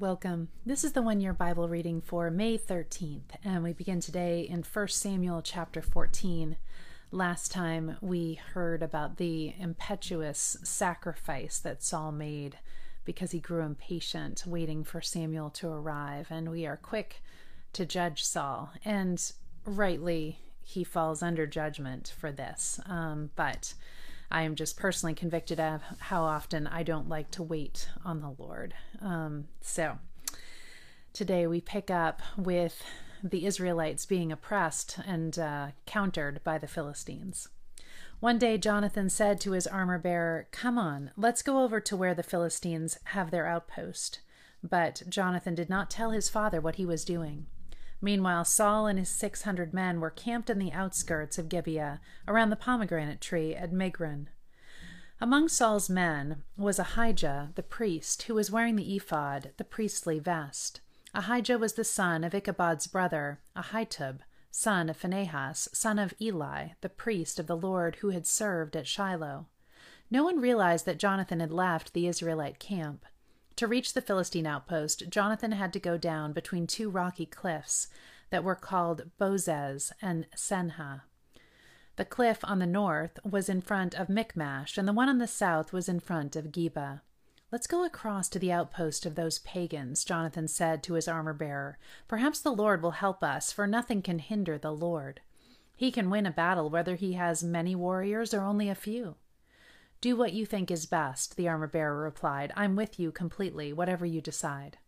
Welcome. This is the one year Bible reading for May 13th, and we begin today in 1 Samuel chapter 14. Last time we heard about the impetuous sacrifice that Saul made because he grew impatient waiting for Samuel to arrive, and we are quick to judge Saul, and rightly he falls under judgment for this. Um, but I am just personally convicted of how often I don't like to wait on the Lord. Um, so today we pick up with the Israelites being oppressed and uh, countered by the Philistines. One day Jonathan said to his armor bearer, Come on, let's go over to where the Philistines have their outpost. But Jonathan did not tell his father what he was doing. Meanwhile, Saul and his six hundred men were camped in the outskirts of Gibeah, around the pomegranate tree at Migron. Among Saul's men was Ahijah the priest, who was wearing the ephod, the priestly vest. Ahijah was the son of Ichabod's brother, Ahitub, son of Phinehas, son of Eli, the priest of the Lord who had served at Shiloh. No one realized that Jonathan had left the Israelite camp. To reach the Philistine outpost, Jonathan had to go down between two rocky cliffs that were called Bozez and Seneh. The cliff on the north was in front of Michmash, and the one on the south was in front of Geba. Let's go across to the outpost of those pagans, Jonathan said to his armor bearer. Perhaps the Lord will help us, for nothing can hinder the Lord. He can win a battle whether he has many warriors or only a few. Do what you think is best, the armor bearer replied. I'm with you completely, whatever you decide.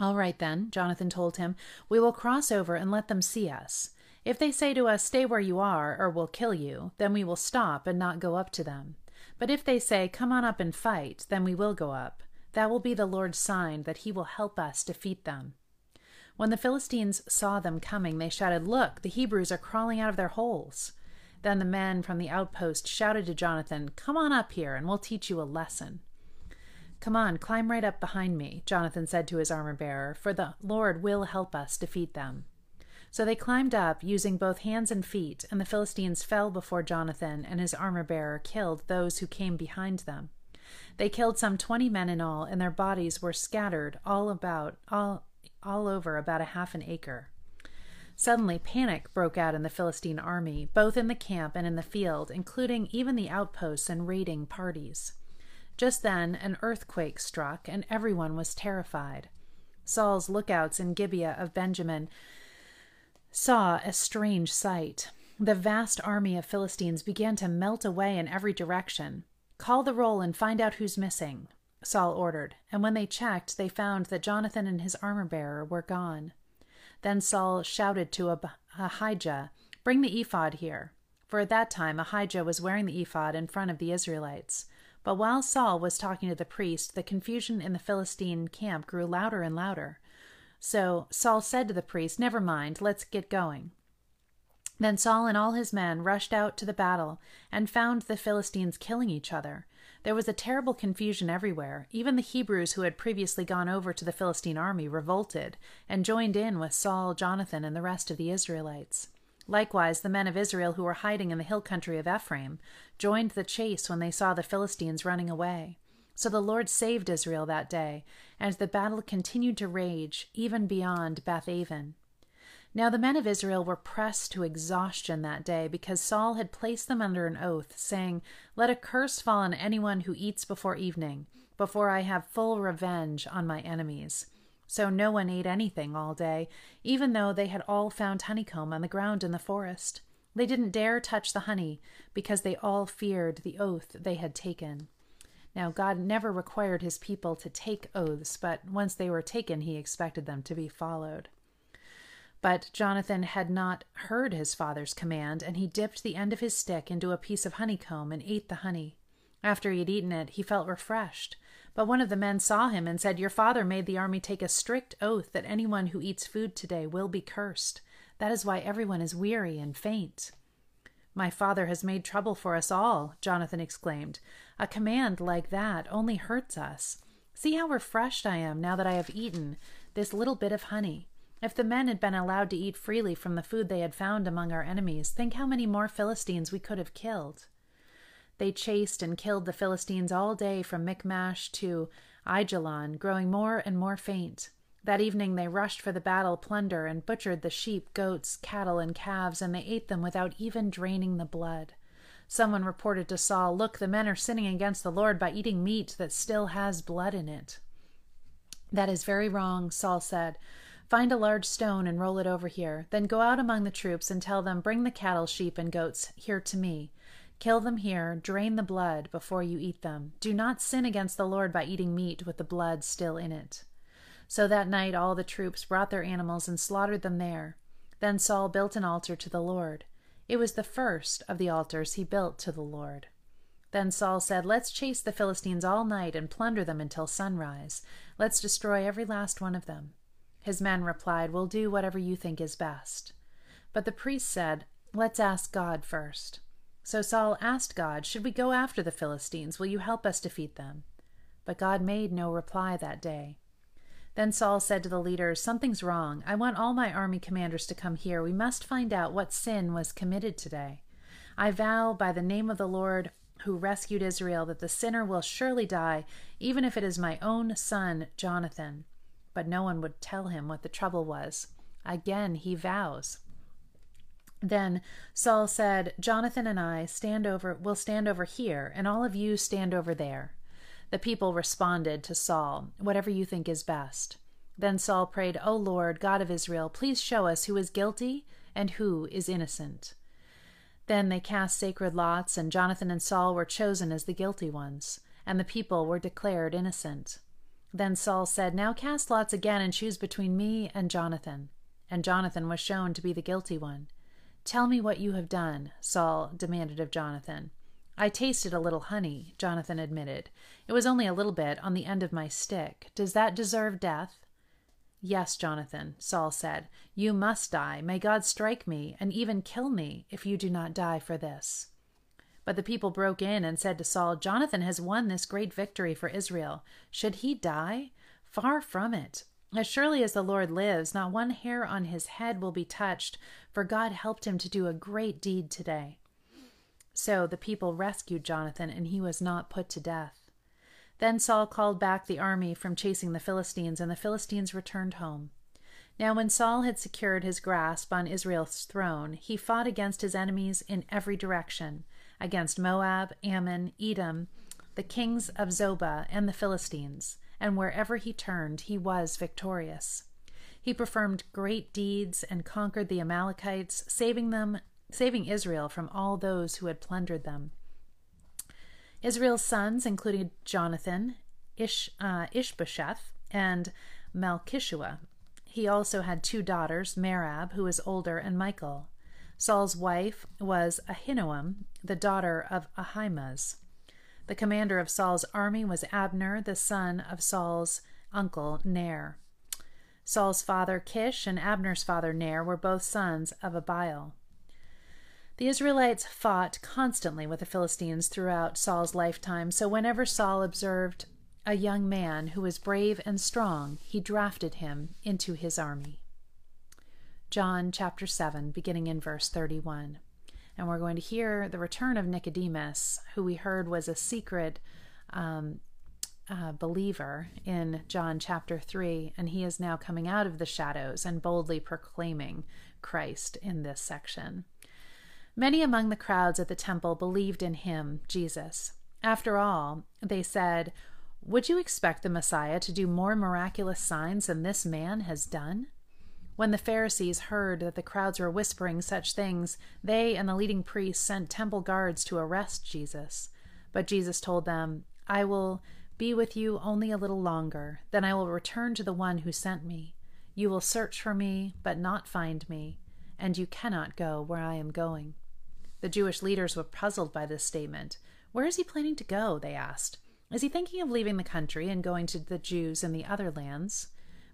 All right, then, Jonathan told him. We will cross over and let them see us. If they say to us, Stay where you are, or we'll kill you, then we will stop and not go up to them. But if they say, Come on up and fight, then we will go up. That will be the Lord's sign that he will help us defeat them. When the Philistines saw them coming, they shouted, Look, the Hebrews are crawling out of their holes. Then the men from the outpost shouted to Jonathan, Come on up here, and we'll teach you a lesson. Come on, climb right up behind me, Jonathan said to his armor bearer, for the Lord will help us defeat them. So they climbed up, using both hands and feet, and the Philistines fell before Jonathan, and his armor bearer killed those who came behind them. They killed some twenty men in all, and their bodies were scattered all about all all over about a half an acre. Suddenly, panic broke out in the Philistine army, both in the camp and in the field, including even the outposts and raiding parties. Just then, an earthquake struck, and everyone was terrified. Saul's lookouts in Gibeah of Benjamin saw a strange sight. The vast army of Philistines began to melt away in every direction. Call the roll and find out who's missing, Saul ordered, and when they checked, they found that Jonathan and his armor bearer were gone. Then Saul shouted to Ahijah, Bring the ephod here. For at that time Ahijah was wearing the ephod in front of the Israelites. But while Saul was talking to the priest, the confusion in the Philistine camp grew louder and louder. So Saul said to the priest, Never mind, let's get going. Then Saul and all his men rushed out to the battle and found the Philistines killing each other. There was a terrible confusion everywhere. Even the Hebrews who had previously gone over to the Philistine army revolted and joined in with Saul, Jonathan, and the rest of the Israelites. Likewise, the men of Israel who were hiding in the hill country of Ephraim joined the chase when they saw the Philistines running away. So the Lord saved Israel that day, and the battle continued to rage even beyond Bethaven. Now the men of Israel were pressed to exhaustion that day because Saul had placed them under an oath, saying, Let a curse fall on anyone who eats before evening, before I have full revenge on my enemies. So no one ate anything all day, even though they had all found honeycomb on the ground in the forest. They didn't dare touch the honey because they all feared the oath they had taken. Now, God never required his people to take oaths, but once they were taken, he expected them to be followed. But Jonathan had not heard his father's command, and he dipped the end of his stick into a piece of honeycomb and ate the honey. After he had eaten it, he felt refreshed. But one of the men saw him and said, Your father made the army take a strict oath that anyone who eats food today will be cursed. That is why everyone is weary and faint. My father has made trouble for us all, Jonathan exclaimed. A command like that only hurts us. See how refreshed I am now that I have eaten this little bit of honey. If the men had been allowed to eat freely from the food they had found among our enemies, think how many more Philistines we could have killed. They chased and killed the Philistines all day from Michmash to Aijalon, growing more and more faint. That evening they rushed for the battle plunder and butchered the sheep, goats, cattle, and calves, and they ate them without even draining the blood. Someone reported to Saul, Look, the men are sinning against the Lord by eating meat that still has blood in it. That is very wrong, Saul said. Find a large stone and roll it over here. Then go out among the troops and tell them, Bring the cattle, sheep, and goats here to me. Kill them here, drain the blood before you eat them. Do not sin against the Lord by eating meat with the blood still in it. So that night all the troops brought their animals and slaughtered them there. Then Saul built an altar to the Lord. It was the first of the altars he built to the Lord. Then Saul said, Let's chase the Philistines all night and plunder them until sunrise. Let's destroy every last one of them. His men replied, We'll do whatever you think is best. But the priest said, Let's ask God first. So Saul asked God, Should we go after the Philistines? Will you help us defeat them? But God made no reply that day. Then Saul said to the leaders, Something's wrong. I want all my army commanders to come here. We must find out what sin was committed today. I vow by the name of the Lord who rescued Israel that the sinner will surely die, even if it is my own son, Jonathan but no one would tell him what the trouble was. Again he vows. Then Saul said, Jonathan and I stand over will stand over here, and all of you stand over there. The people responded to Saul, Whatever you think is best. Then Saul prayed, O Lord, God of Israel, please show us who is guilty and who is innocent. Then they cast sacred lots, and Jonathan and Saul were chosen as the guilty ones, and the people were declared innocent. Then Saul said, Now cast lots again and choose between me and Jonathan. And Jonathan was shown to be the guilty one. Tell me what you have done, Saul demanded of Jonathan. I tasted a little honey, Jonathan admitted. It was only a little bit on the end of my stick. Does that deserve death? Yes, Jonathan, Saul said. You must die. May God strike me and even kill me if you do not die for this. But the people broke in and said to Saul, Jonathan has won this great victory for Israel. Should he die? Far from it. As surely as the Lord lives, not one hair on his head will be touched, for God helped him to do a great deed today. So the people rescued Jonathan, and he was not put to death. Then Saul called back the army from chasing the Philistines, and the Philistines returned home. Now, when Saul had secured his grasp on Israel's throne, he fought against his enemies in every direction against Moab, Ammon, Edom, the kings of Zobah, and the Philistines, and wherever he turned, he was victorious. He performed great deeds and conquered the Amalekites, saving them, saving Israel from all those who had plundered them. Israel's sons included Jonathan, Ish, uh, Ishbosheth, and Malchishua. He also had two daughters, Merab, who was older, and Michal. Saul's wife was Ahinoam, the daughter of Ahimaaz. The commander of Saul's army was Abner, the son of Saul's uncle Ner. Saul's father Kish and Abner's father Ner were both sons of Abiel. The Israelites fought constantly with the Philistines throughout Saul's lifetime, so whenever Saul observed a young man who was brave and strong, he drafted him into his army. John chapter 7, beginning in verse 31. And we're going to hear the return of Nicodemus, who we heard was a secret um, uh, believer in John chapter 3, and he is now coming out of the shadows and boldly proclaiming Christ in this section. Many among the crowds at the temple believed in him, Jesus. After all, they said, Would you expect the Messiah to do more miraculous signs than this man has done? When the Pharisees heard that the crowds were whispering such things, they and the leading priests sent temple guards to arrest Jesus. But Jesus told them, I will be with you only a little longer, then I will return to the one who sent me. You will search for me, but not find me, and you cannot go where I am going. The Jewish leaders were puzzled by this statement. Where is he planning to go? they asked. Is he thinking of leaving the country and going to the Jews in the other lands?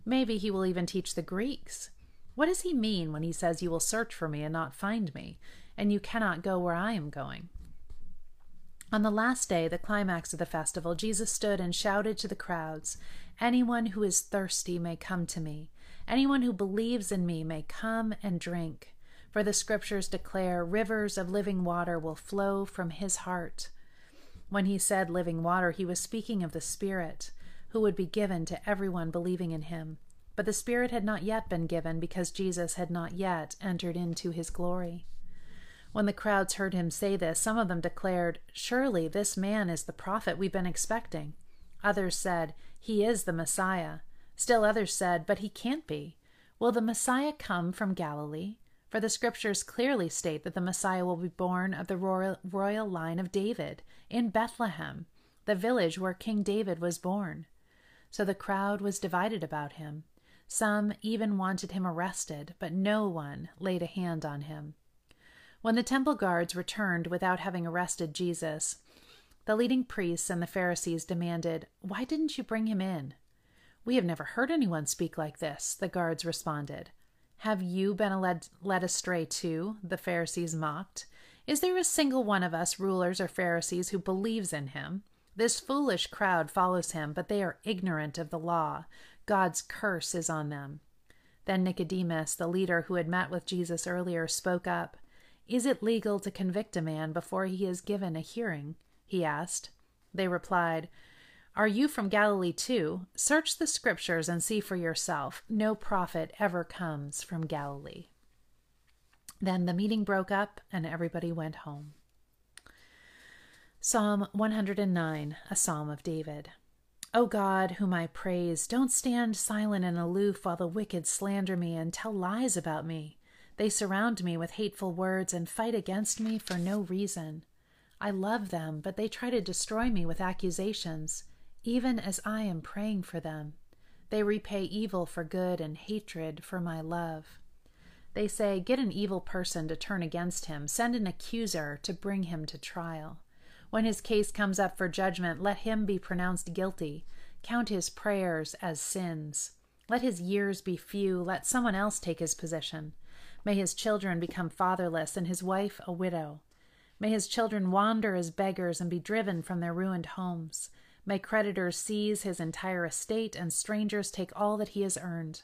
Maybe he will even teach the Greeks. What does he mean when he says, You will search for me and not find me, and you cannot go where I am going? On the last day, the climax of the festival, Jesus stood and shouted to the crowds, Anyone who is thirsty may come to me. Anyone who believes in me may come and drink. For the scriptures declare rivers of living water will flow from his heart. When he said living water, he was speaking of the Spirit, who would be given to everyone believing in him. But the Spirit had not yet been given because Jesus had not yet entered into his glory. When the crowds heard him say this, some of them declared, Surely this man is the prophet we've been expecting. Others said, He is the Messiah. Still others said, But he can't be. Will the Messiah come from Galilee? For the scriptures clearly state that the Messiah will be born of the royal, royal line of David in Bethlehem, the village where King David was born. So the crowd was divided about him. Some even wanted him arrested, but no one laid a hand on him. When the temple guards returned without having arrested Jesus, the leading priests and the Pharisees demanded, Why didn't you bring him in? We have never heard anyone speak like this, the guards responded. Have you been led, led astray too? The Pharisees mocked. Is there a single one of us rulers or Pharisees who believes in him? This foolish crowd follows him, but they are ignorant of the law. God's curse is on them. Then Nicodemus, the leader who had met with Jesus earlier, spoke up. Is it legal to convict a man before he is given a hearing? he asked. They replied, are you from Galilee too? Search the scriptures and see for yourself. No prophet ever comes from Galilee. Then the meeting broke up and everybody went home. Psalm 109, a psalm of David. O God, whom I praise, don't stand silent and aloof while the wicked slander me and tell lies about me. They surround me with hateful words and fight against me for no reason. I love them, but they try to destroy me with accusations even as I am praying for them. They repay evil for good and hatred for my love. They say, Get an evil person to turn against him, send an accuser to bring him to trial. When his case comes up for judgment, let him be pronounced guilty. Count his prayers as sins. Let his years be few. Let someone else take his position. May his children become fatherless and his wife a widow. May his children wander as beggars and be driven from their ruined homes. May creditors seize his entire estate and strangers take all that he has earned.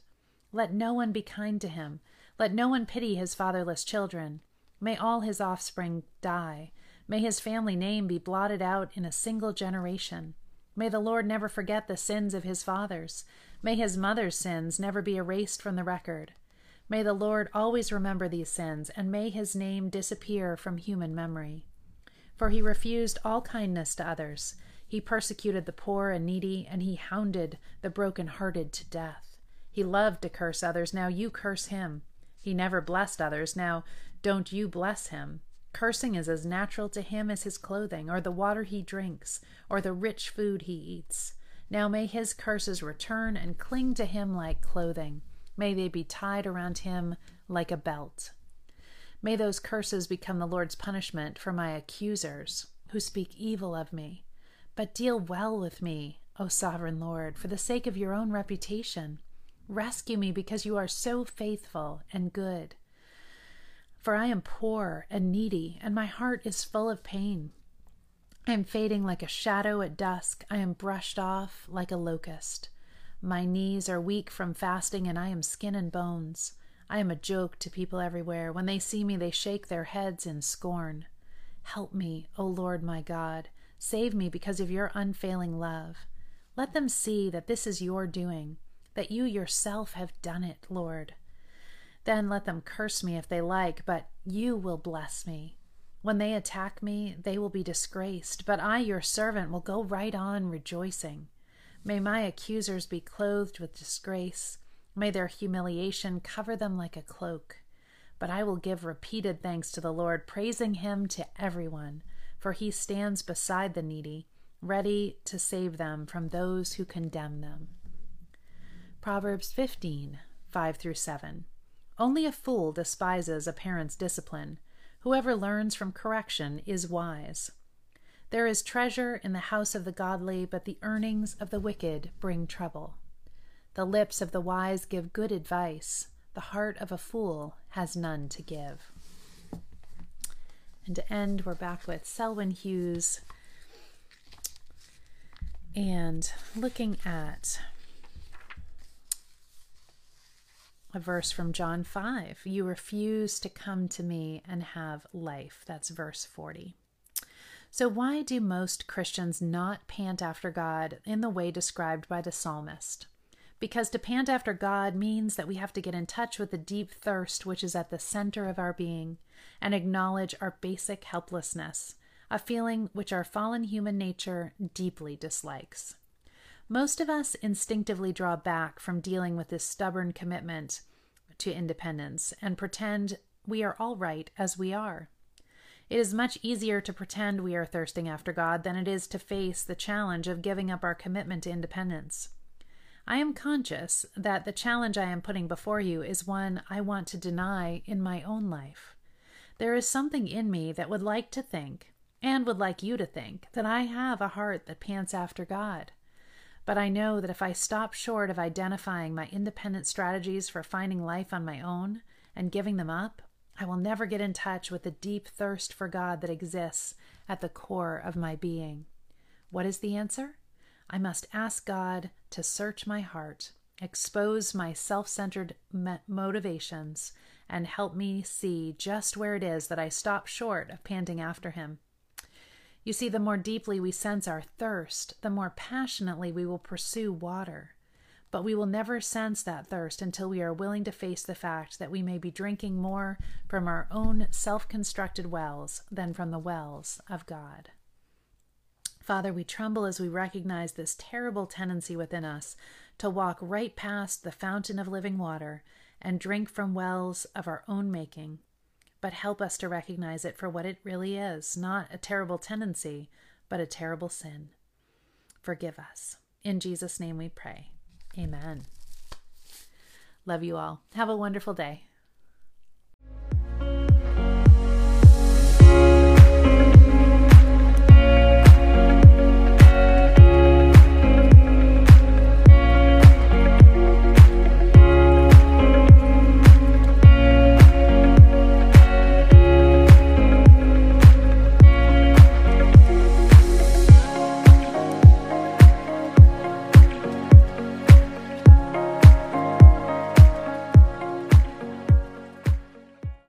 Let no one be kind to him. Let no one pity his fatherless children. May all his offspring die. May his family name be blotted out in a single generation. May the Lord never forget the sins of his fathers. May his mother's sins never be erased from the record. May the Lord always remember these sins, and may his name disappear from human memory. For he refused all kindness to others. He persecuted the poor and needy, and he hounded the broken-hearted to death. He loved to curse others, now you curse him. He never blessed others, now don't you bless him. Cursing is as natural to him as his clothing, or the water he drinks, or the rich food he eats. Now may his curses return and cling to him like clothing. May they be tied around him like a belt. May those curses become the Lord's punishment for my accusers who speak evil of me. But deal well with me, O sovereign Lord, for the sake of your own reputation. Rescue me because you are so faithful and good. For I am poor and needy, and my heart is full of pain. I am fading like a shadow at dusk. I am brushed off like a locust. My knees are weak from fasting, and I am skin and bones. I am a joke to people everywhere. When they see me, they shake their heads in scorn. Help me, O Lord my God. Save me because of your unfailing love. Let them see that this is your doing, that you yourself have done it, Lord. Then let them curse me if they like, but you will bless me. When they attack me, they will be disgraced, but I, your servant, will go right on rejoicing. May my accusers be clothed with disgrace. May their humiliation cover them like a cloak. But I will give repeated thanks to the Lord, praising him to everyone for he stands beside the needy, ready to save them from those who condemn them. Proverbs 15 5 through 7. Only a fool despises a parent's discipline. Whoever learns from correction is wise. There is treasure in the house of the godly, but the earnings of the wicked bring trouble. The lips of the wise give good advice, The heart of a fool has none to give. And to end, we're back with Selwyn Hughes and looking at a verse from John 5 You refuse to come to me and have life. That's verse 40. So, why do most Christians not pant after God in the way described by the psalmist? Because to pant after God means that we have to get in touch with the deep thirst which is at the center of our being and acknowledge our basic helplessness, a feeling which our fallen human nature deeply dislikes. Most of us instinctively draw back from dealing with this stubborn commitment to independence and pretend we are all right as we are. It is much easier to pretend we are thirsting after God than it is to face the challenge of giving up our commitment to independence. I am conscious that the challenge I am putting before you is one I want to deny in my own life. There is something in me that would like to think, and would like you to think, that I have a heart that pants after God. But I know that if I stop short of identifying my independent strategies for finding life on my own and giving them up, I will never get in touch with the deep thirst for God that exists at the core of my being. What is the answer? I must ask God to search my heart, expose my self centered motivations, and help me see just where it is that I stop short of panting after Him. You see, the more deeply we sense our thirst, the more passionately we will pursue water. But we will never sense that thirst until we are willing to face the fact that we may be drinking more from our own self constructed wells than from the wells of God. Father, we tremble as we recognize this terrible tendency within us to walk right past the fountain of living water and drink from wells of our own making but help us to recognize it for what it really is not a terrible tendency, but a terrible sin. Forgive us. In Jesus' name we pray. Amen. Love you all. Have a wonderful day.